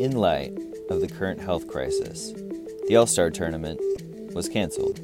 in light of the current health crisis, the All Star tournament was canceled.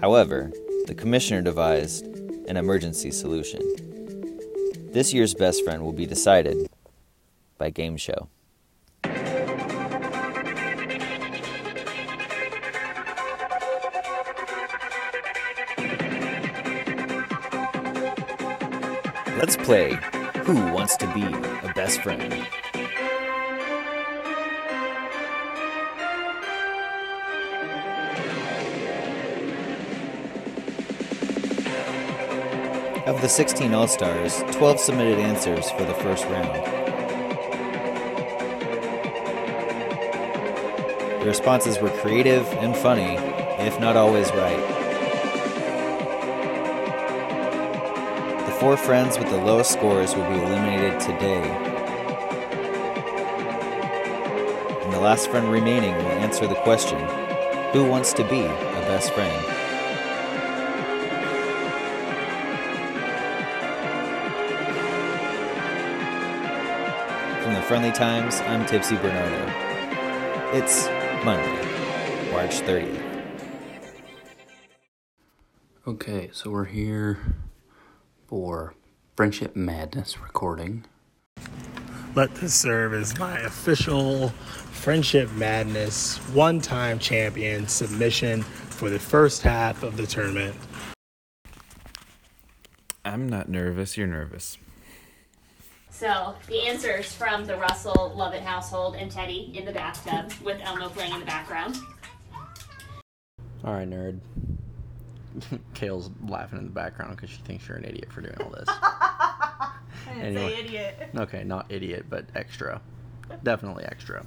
However, the commissioner devised an emergency solution. This year's best friend will be decided by Game Show. Let's play Who Wants to Be a Best Friend? Of the 16 All Stars, 12 submitted answers for the first round. The responses were creative and funny, if not always right. The four friends with the lowest scores will be eliminated today. And the last friend remaining will answer the question Who wants to be a best friend? From the Friendly Times, I'm Tipsy Bernardo. It's Monday, March 30th. Okay, so we're here for Friendship Madness recording. Let this serve as my official Friendship Madness one time champion submission for the first half of the tournament. I'm not nervous. You're nervous. So the answers from the Russell Lovett household and Teddy in the bathtub with Elmo playing in the background. All right, nerd. Kale's laughing in the background because she thinks you're an idiot for doing all this. I didn't Anyway. say idiot. Okay, not idiot, but extra. Definitely extra.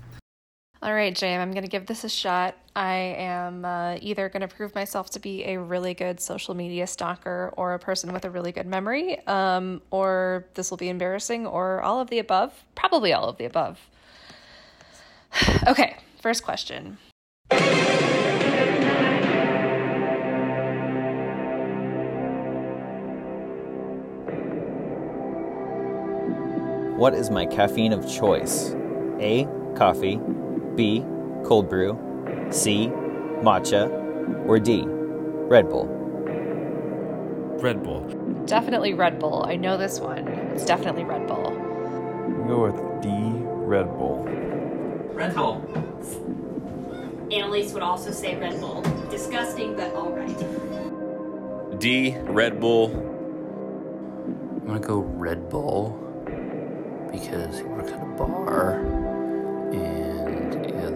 All right, Jam, I'm going to give this a shot. I am uh, either going to prove myself to be a really good social media stalker or a person with a really good memory, um, or this will be embarrassing, or all of the above. Probably all of the above. okay, first question. What is my caffeine of choice? A. Coffee. B. Cold brew. C. Matcha. Or D. Red Bull. Red Bull. Definitely Red Bull. I know this one. It's definitely Red Bull. Go with D. Red Bull. Red Bull. Annalise would also say Red Bull. Disgusting, but alright. D. Red Bull. I'm gonna go Red Bull because he works at a bar and the other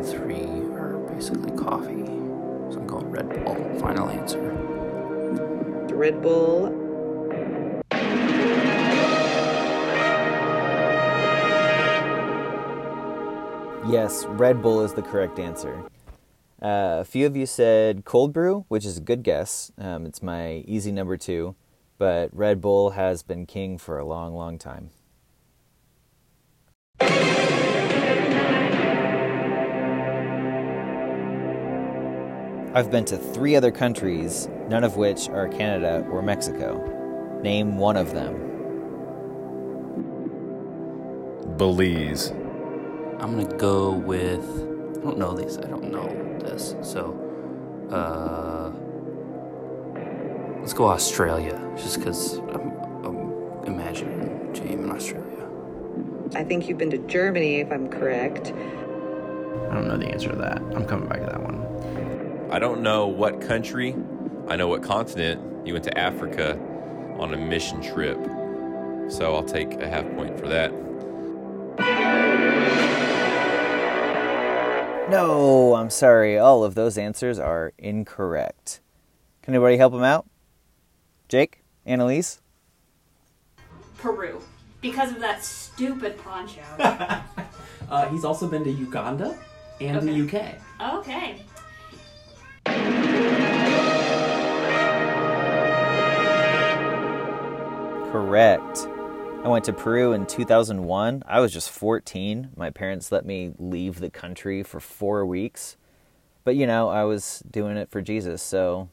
three are basically coffee. So I'm going Red Bull. Final answer. Red Bull. Yes, Red Bull is the correct answer. Uh, a few of you said cold brew, which is a good guess. Um, it's my easy number two, but Red Bull has been king for a long, long time. I've been to three other countries, none of which are Canada or Mexico. Name one of them. Belize. I'm gonna go with. I don't know these. I don't know this. So, uh, let's go Australia, just because I'm, I'm imagining Jame in Australia. I think you've been to Germany, if I'm correct. I don't know the answer to that. I'm coming back to that one. I don't know what country. I know what continent. You went to Africa on a mission trip. So I'll take a half point for that. No, I'm sorry. All of those answers are incorrect. Can anybody help him out? Jake? Annalise? Peru. Because of that stupid poncho. Uh, he's also been to Uganda and the UK. okay. Correct. I went to Peru in 2001. I was just 14. My parents let me leave the country for four weeks. But, you know, I was doing it for Jesus, so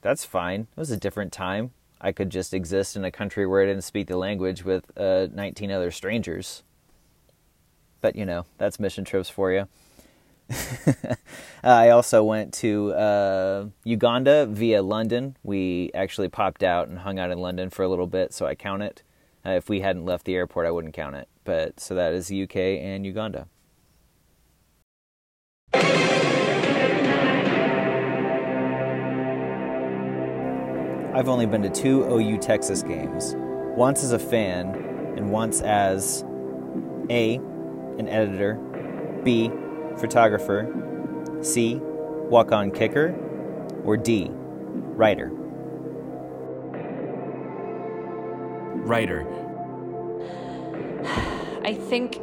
that's fine. It was a different time. I could just exist in a country where I didn't speak the language with uh, 19 other strangers. but you know, that's mission trips for you. I also went to uh, Uganda via London. We actually popped out and hung out in London for a little bit, so I count it. Uh, if we hadn't left the airport, I wouldn't count it. But so that is UK and Uganda. I've only been to two OU Texas games. Once as a fan, and once as A, an editor, B, photographer, C, walk on kicker, or D, writer. Writer. I think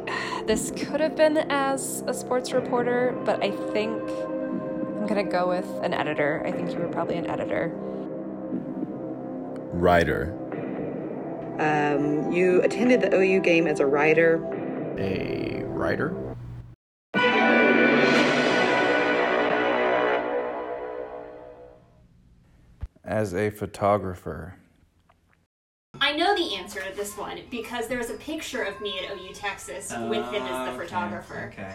this could have been as a sports reporter, but I think I'm gonna go with an editor. I think you were probably an editor. Writer. Um, you attended the OU game as a writer. A writer? As a photographer. I know the answer to this one because there was a picture of me at OU Texas with him as the Okay, photographer. Okay.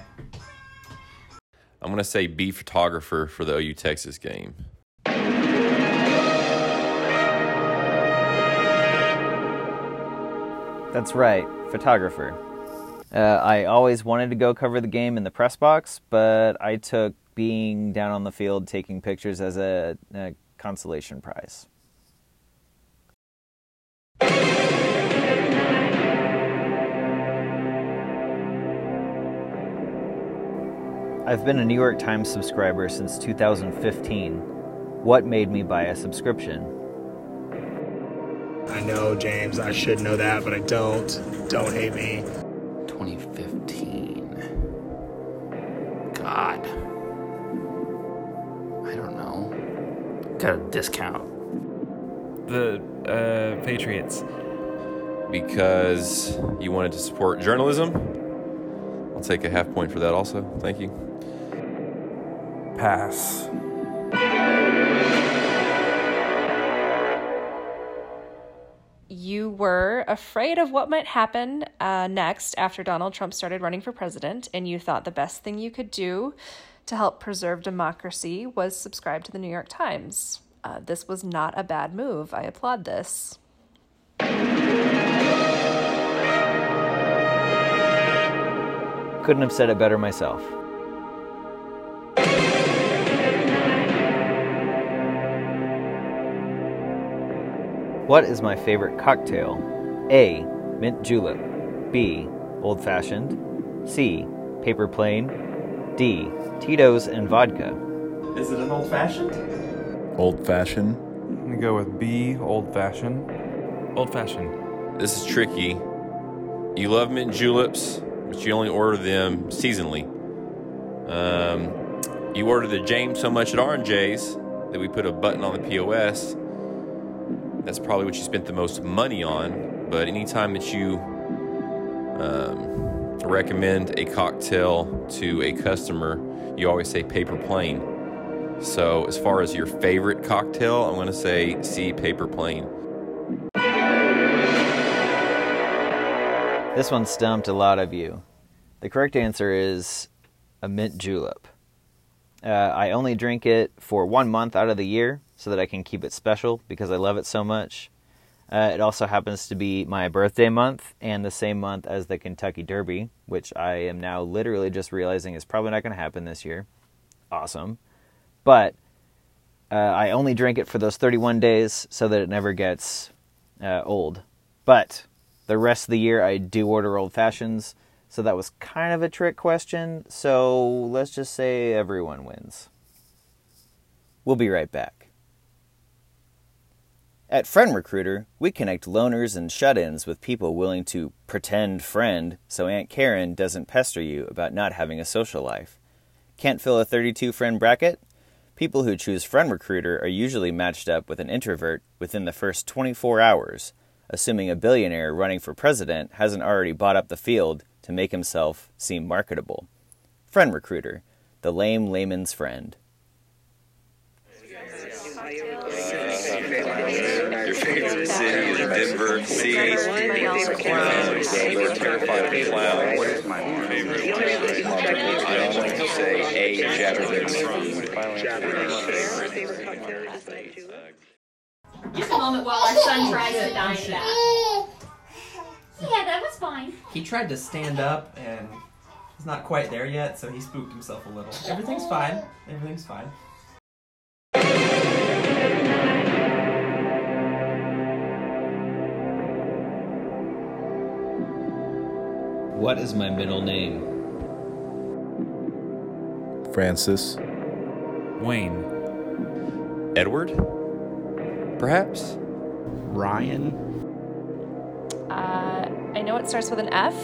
I'm going to say B photographer for the OU Texas game. That's right, photographer. Uh, I always wanted to go cover the game in the press box, but I took being down on the field taking pictures as a, a consolation prize. I've been a New York Times subscriber since 2015. What made me buy a subscription? I know, James. I should know that, but I don't. Don't hate me. A discount. The uh, Patriots. Because you wanted to support journalism. I'll take a half point for that also. Thank you. Pass. You were afraid of what might happen uh, next after Donald Trump started running for president, and you thought the best thing you could do to help preserve democracy was subscribed to the New York Times. Uh, this was not a bad move. I applaud this. Couldn't have said it better myself. What is my favorite cocktail? A. Mint julep. B. Old fashioned. C. Paper plane. D. Tito's and vodka. Is it an old fashioned? Old fashioned. I'm gonna go with B, old fashioned. Old fashioned. This is tricky. You love mint juleps, but you only order them seasonally. Um, you order the James so much at R&J's that we put a button on the POS. That's probably what you spent the most money on. But anytime that you um, recommend a cocktail to a customer, you always say paper plane. So as far as your favorite cocktail, I'm going to say C, paper plane. This one stumped a lot of you. The correct answer is a mint julep. Uh, I only drink it for one month out of the year so that I can keep it special because I love it so much. Uh, it also happens to be my birthday month and the same month as the Kentucky Derby, which I am now literally just realizing is probably not going to happen this year. Awesome. But uh, I only drink it for those 31 days so that it never gets uh, old. But the rest of the year, I do order old fashions. So that was kind of a trick question. So let's just say everyone wins. We'll be right back. At Friend Recruiter, we connect loners and shut ins with people willing to pretend friend so Aunt Karen doesn't pester you about not having a social life. Can't fill a 32 friend bracket? People who choose Friend Recruiter are usually matched up with an introvert within the first 24 hours, assuming a billionaire running for president hasn't already bought up the field to make himself seem marketable. Friend Recruiter, the lame layman's friend. Your favorite city is Denver. C. Clowns. You are terrified of clowns. What is my favorite I'm going to say A. Japanese food. Just a moment while our son tries to dine back. Yeah, that was fine. He tried to stand up and he's not quite there yet, so he spooked himself a little. Everything's fine. Everything's fine. What is my middle name? Francis. Wayne. Edward? Perhaps? Ryan. Uh, I know it starts with an F,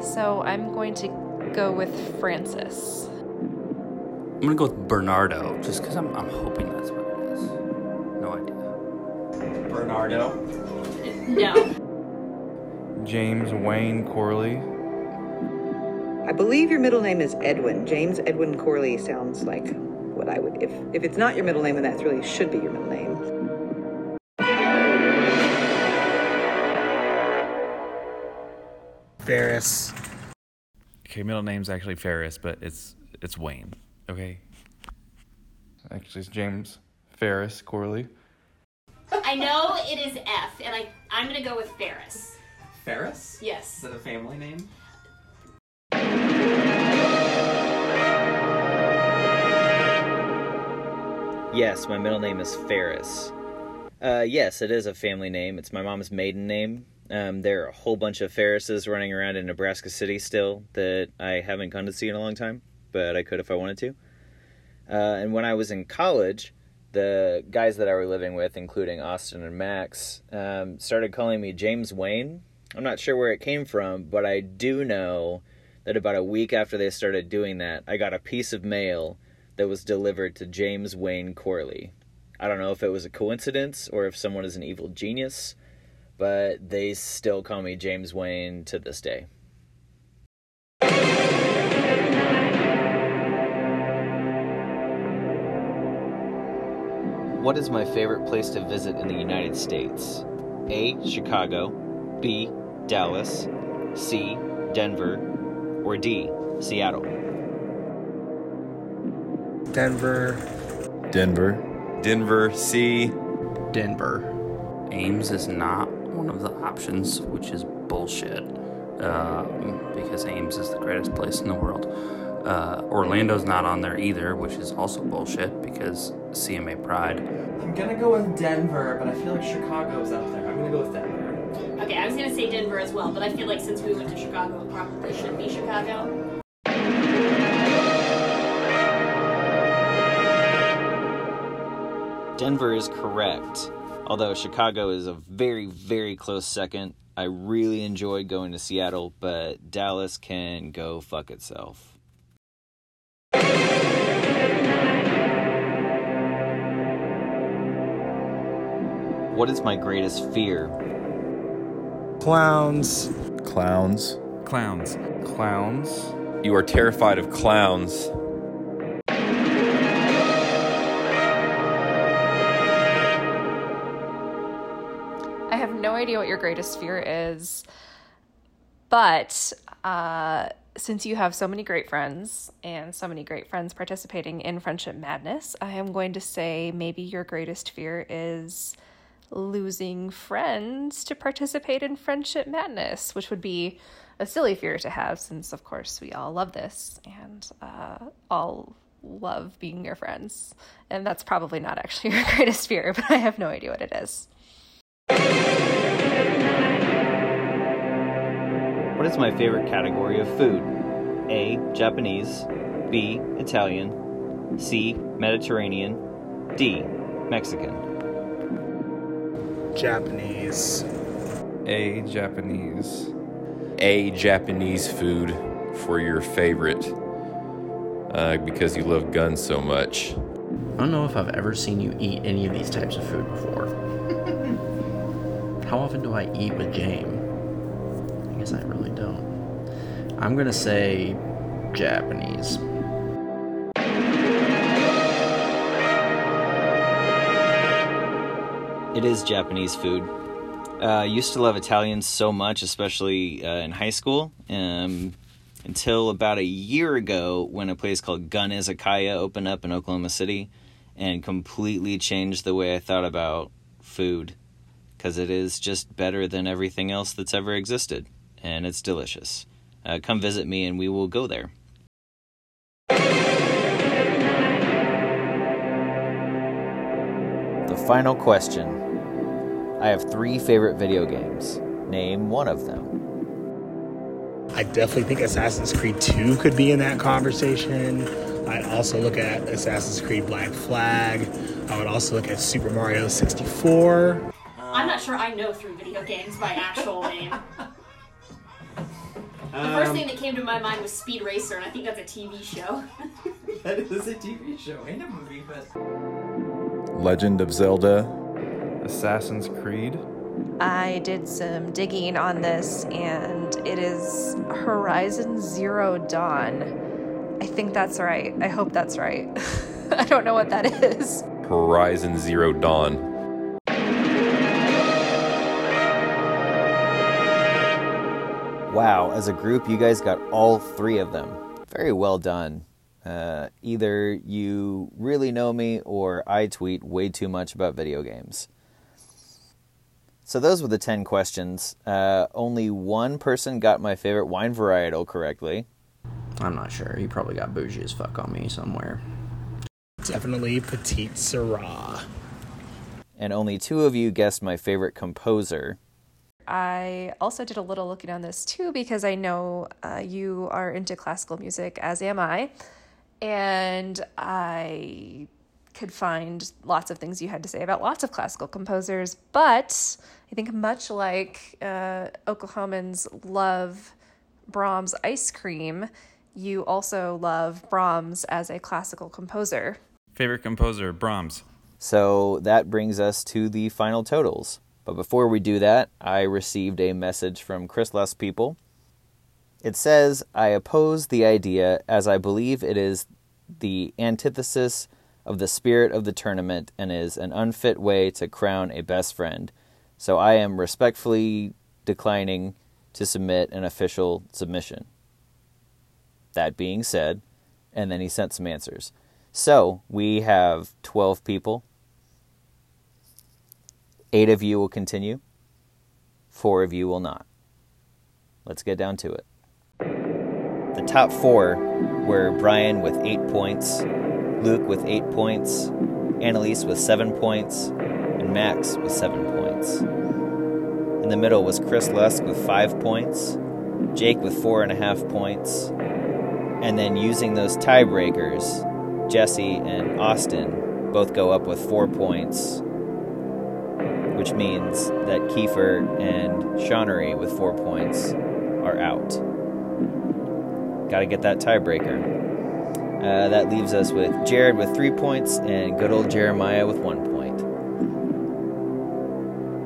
so I'm going to go with Francis. I'm gonna go with Bernardo, just because I'm, I'm hoping that's what it is. No idea. Bernardo. No. James Wayne Corley. I believe your middle name is Edwin. James Edwin Corley sounds like what I would if if it's not your middle name, then that really should be your middle name. Ferris. Okay, middle name's actually Ferris, but it's it's Wayne. Okay. Actually, it's James Ferris Corley. I know it is F, and I I'm gonna go with Ferris. Ferris? Yes. Is that a family name? Yes, my middle name is Ferris. Uh, yes, it is a family name. It's my mom's maiden name. Um, there are a whole bunch of Ferrises running around in Nebraska City still that I haven't gone to see in a long time, but I could if I wanted to. Uh, and when I was in college, the guys that I were living with, including Austin and Max, um, started calling me James Wayne. I'm not sure where it came from, but I do know that about a week after they started doing that, I got a piece of mail that was delivered to James Wayne Corley. I don't know if it was a coincidence or if someone is an evil genius, but they still call me James Wayne to this day. What is my favorite place to visit in the United States? A. Chicago, B. Dallas, C. Denver, or D. Seattle? Denver. Denver. Denver. C. Denver. Ames is not one of the options, which is bullshit. Um, because Ames is the greatest place in the world. Uh, Orlando's not on there either, which is also bullshit because CMA Pride. I'm gonna go with Denver, but I feel like Chicago's up there. I'm gonna go with Denver. Okay, I was gonna say Denver as well, but I feel like since we went to Chicago, it probably should be Chicago. Denver is correct. Although Chicago is a very, very close second. I really enjoyed going to Seattle, but Dallas can go fuck itself. What is my greatest fear? Clowns. Clowns. Clowns. Clowns. You are terrified of clowns. I have no idea what your greatest fear is, but uh, since you have so many great friends and so many great friends participating in Friendship Madness, I am going to say maybe your greatest fear is losing friends to participate in Friendship Madness, which would be a silly fear to have since, of course, we all love this and uh, all love being your friends. And that's probably not actually your greatest fear, but I have no idea what it is. What is my favorite category of food? A. Japanese, B. Italian, C. Mediterranean, D. Mexican. Japanese. A. Japanese. A. Japanese food for your favorite. Uh, because you love guns so much. I don't know if I've ever seen you eat any of these types of food before. How often do I eat with Jame? I guess I really don't. I'm gonna say Japanese. It is Japanese food. Uh, I used to love Italian so much, especially uh, in high school. Um, until about a year ago, when a place called Gun Izakaya opened up in Oklahoma City, and completely changed the way I thought about food, because it is just better than everything else that's ever existed, and it's delicious. Uh, come visit me, and we will go there. The final question. I have three favorite video games. Name one of them. I definitely think Assassin's Creed 2 could be in that conversation. I'd also look at Assassin's Creed Black Flag. I would also look at Super Mario 64. I'm not sure I know three video games by actual name. The first Um, thing that came to my mind was Speed Racer, and I think that's a TV show. that is a TV show and a movie, but Legend of Zelda. Assassin's Creed. I did some digging on this, and it is Horizon Zero Dawn. I think that's right. I hope that's right. I don't know what that is. Horizon Zero Dawn. Wow, as a group, you guys got all three of them. Very well done. Uh, either you really know me or I tweet way too much about video games. So, those were the 10 questions. Uh, only one person got my favorite wine varietal correctly. I'm not sure. He probably got bougie as fuck on me somewhere. Definitely Petite Sirah. And only two of you guessed my favorite composer. I also did a little looking on this too because I know uh, you are into classical music, as am I. And I could find lots of things you had to say about lots of classical composers, but I think much like uh, Oklahomans love Braum's ice cream, you also love Brahms as a classical composer. Favorite composer, Brahms. So that brings us to the final totals. But before we do that, I received a message from Chris Less People. It says, I oppose the idea as I believe it is the antithesis of the spirit of the tournament and is an unfit way to crown a best friend. So I am respectfully declining to submit an official submission. That being said, and then he sent some answers. So we have 12 people. Eight of you will continue, four of you will not. Let's get down to it. The top four were Brian with eight points, Luke with eight points, Annalise with seven points, and Max with seven points. In the middle was Chris Lusk with five points, Jake with four and a half points, and then using those tiebreakers, Jesse and Austin both go up with four points, which means that Kiefer and Shawnery with four points are out. Got to get that tiebreaker. Uh, that leaves us with Jared with three points and good old Jeremiah with one point.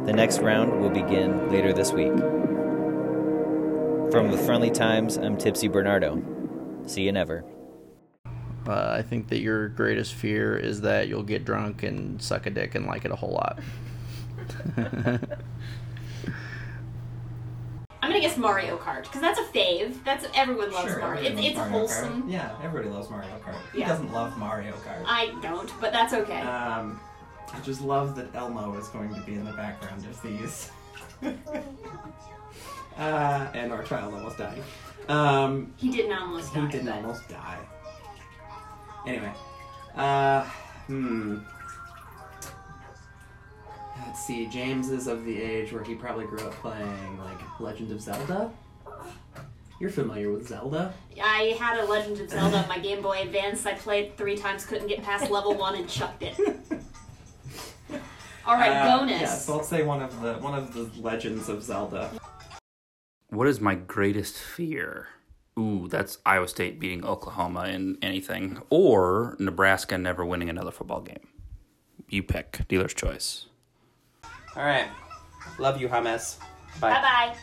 The next round will begin later this week. From the Friendly Times, I'm Tipsy Bernardo. See you never. Uh, I think that your greatest fear is that you'll get drunk and suck a dick and like it a whole lot. Guess Mario Kart because that's a fave. That's everyone loves Sure, Mario. everybody It's, loves it's Mario wholesome. Kart. Yeah, everybody loves Mario Kart. Who Yeah. doesn't love Mario Kart? I don't, but that's okay. Um, I just love that Elmo is going to be in the background of these. uh, and our child almost died. Um, he didn't almost die. he didn't but- almost die. Anyway, uh, hmm. Let's see. James is of the age where he probably grew up playing like Legend of Zelda. You're familiar with Zelda? I had a Legend of Zelda on my Game Boy Advance. I played three times, couldn't get past level one, and chucked it. All right, Uh, bonus. Yeah, so let's say one of the one of the legends of Zelda. What is my greatest fear? Ooh, that's Iowa State beating Oklahoma in anything, or Nebraska never winning another football game. You pick. Dealer's choice. All right, love you, James. Bye bye.